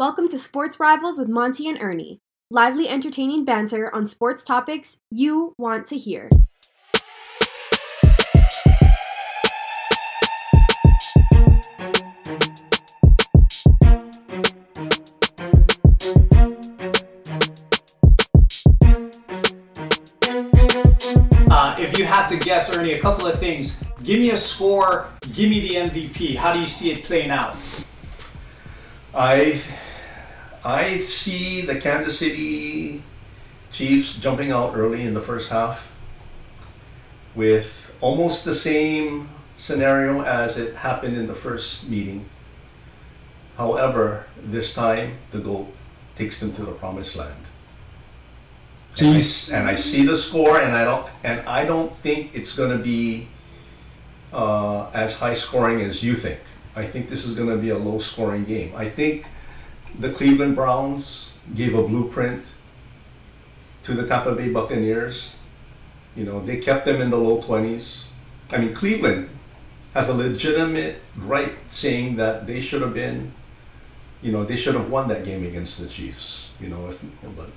Welcome to Sports Rivals with Monty and Ernie. Lively, entertaining banter on sports topics you want to hear. Uh, if you had to guess, Ernie, a couple of things. Give me a score. Give me the MVP. How do you see it playing out? I I see the Kansas City Chiefs jumping out early in the first half with almost the same scenario as it happened in the first meeting. However, this time the goal takes them to the promised land. So and, you I, s- and I see the score, and I don't, and I don't think it's going to be uh, as high scoring as you think. I think this is going to be a low scoring game. I think the Cleveland Browns gave a blueprint to the Tampa Bay Buccaneers. You know, they kept them in the low twenties. I mean, Cleveland has a legitimate right saying that they should have been, you know, they should have won that game against the Chiefs. You know, if but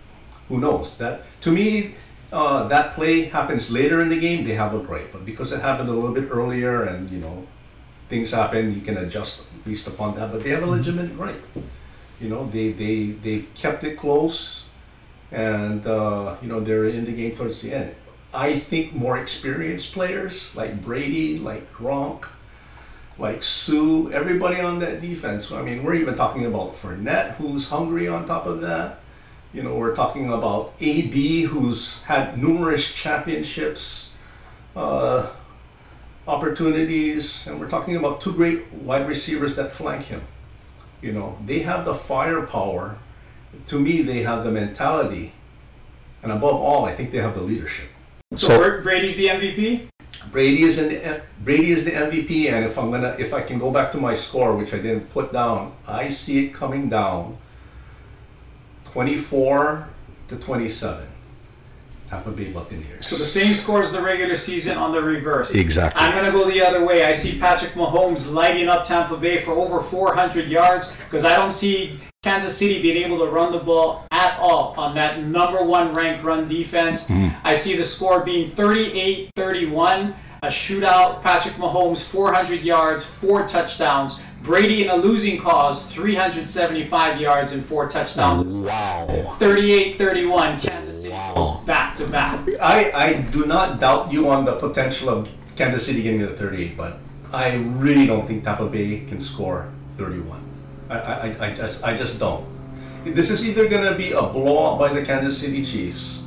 who knows that to me uh, that play happens later in the game they have a great but because it happened a little bit earlier and you know things happen you can adjust based upon that but they have a legitimate right you know they they they've kept it close and uh, you know they're in the game towards the end i think more experienced players like brady like gronk like Suh, everybody on that defense. I mean, we're even talking about Fournette, who's hungry on top of that. You know, we're talking about AB, who's had numerous championships uh, opportunities, and we're talking about two great wide receivers that flank him. You know, they have the firepower. To me, they have the mentality, and above all, I think they have the leadership. So, Bra- Brady's the MVP. Brady is in the Brady is the MVP, and if I'm gonna if I can go back to my score, which I didn't put down, I see it coming down. Twenty four to twenty seven. Tampa Bay Buccaneers. So the same score as the regular season on the reverse. Exactly. I'm gonna go the other way. I see Patrick Mahomes lighting up Tampa Bay for over 400 yards because I don't see Kansas City being able to run the ball at all on that number one ranked run defense. Hmm. I see the score being 38-31, a shootout. Patrick Mahomes 400 yards, four touchdowns. Brady in a losing cause, 375 yards and four touchdowns. Wow. 38-31, Kansas City goes to back. I, I do not doubt you on the potential of Kansas City getting to the 38, but I really don't think Tampa Bay can score 31. I, I, I, just, I just don't. This is either going to be a blowout by the Kansas City Chiefs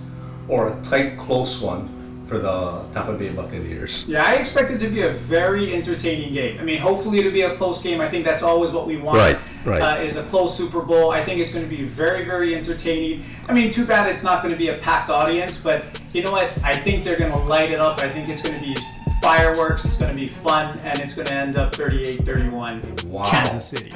or a tight, close one for the Tampa Bay Buccaneers. Yeah, I expect it to be a very entertaining game. I mean, hopefully it'll be a close game. I think that's always what we want. Right, right. Uh, is a close Super Bowl. I think it's going to be very, very entertaining. I mean, too bad it's not going to be a packed audience, but you know what? I think they're going to light it up. I think it's going to be fireworks. It's going to be fun, and it's going to end up 38-31 Wow. Kansas City.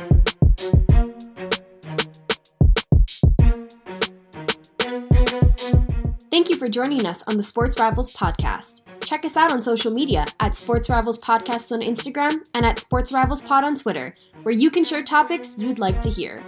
Thank you for joining us on the Sports Rivals podcast. Check us out on social media at Sports Rivals Podcast on Instagram and at Sports Rivals Pod on Twitter, where you can share topics you'd like to hear.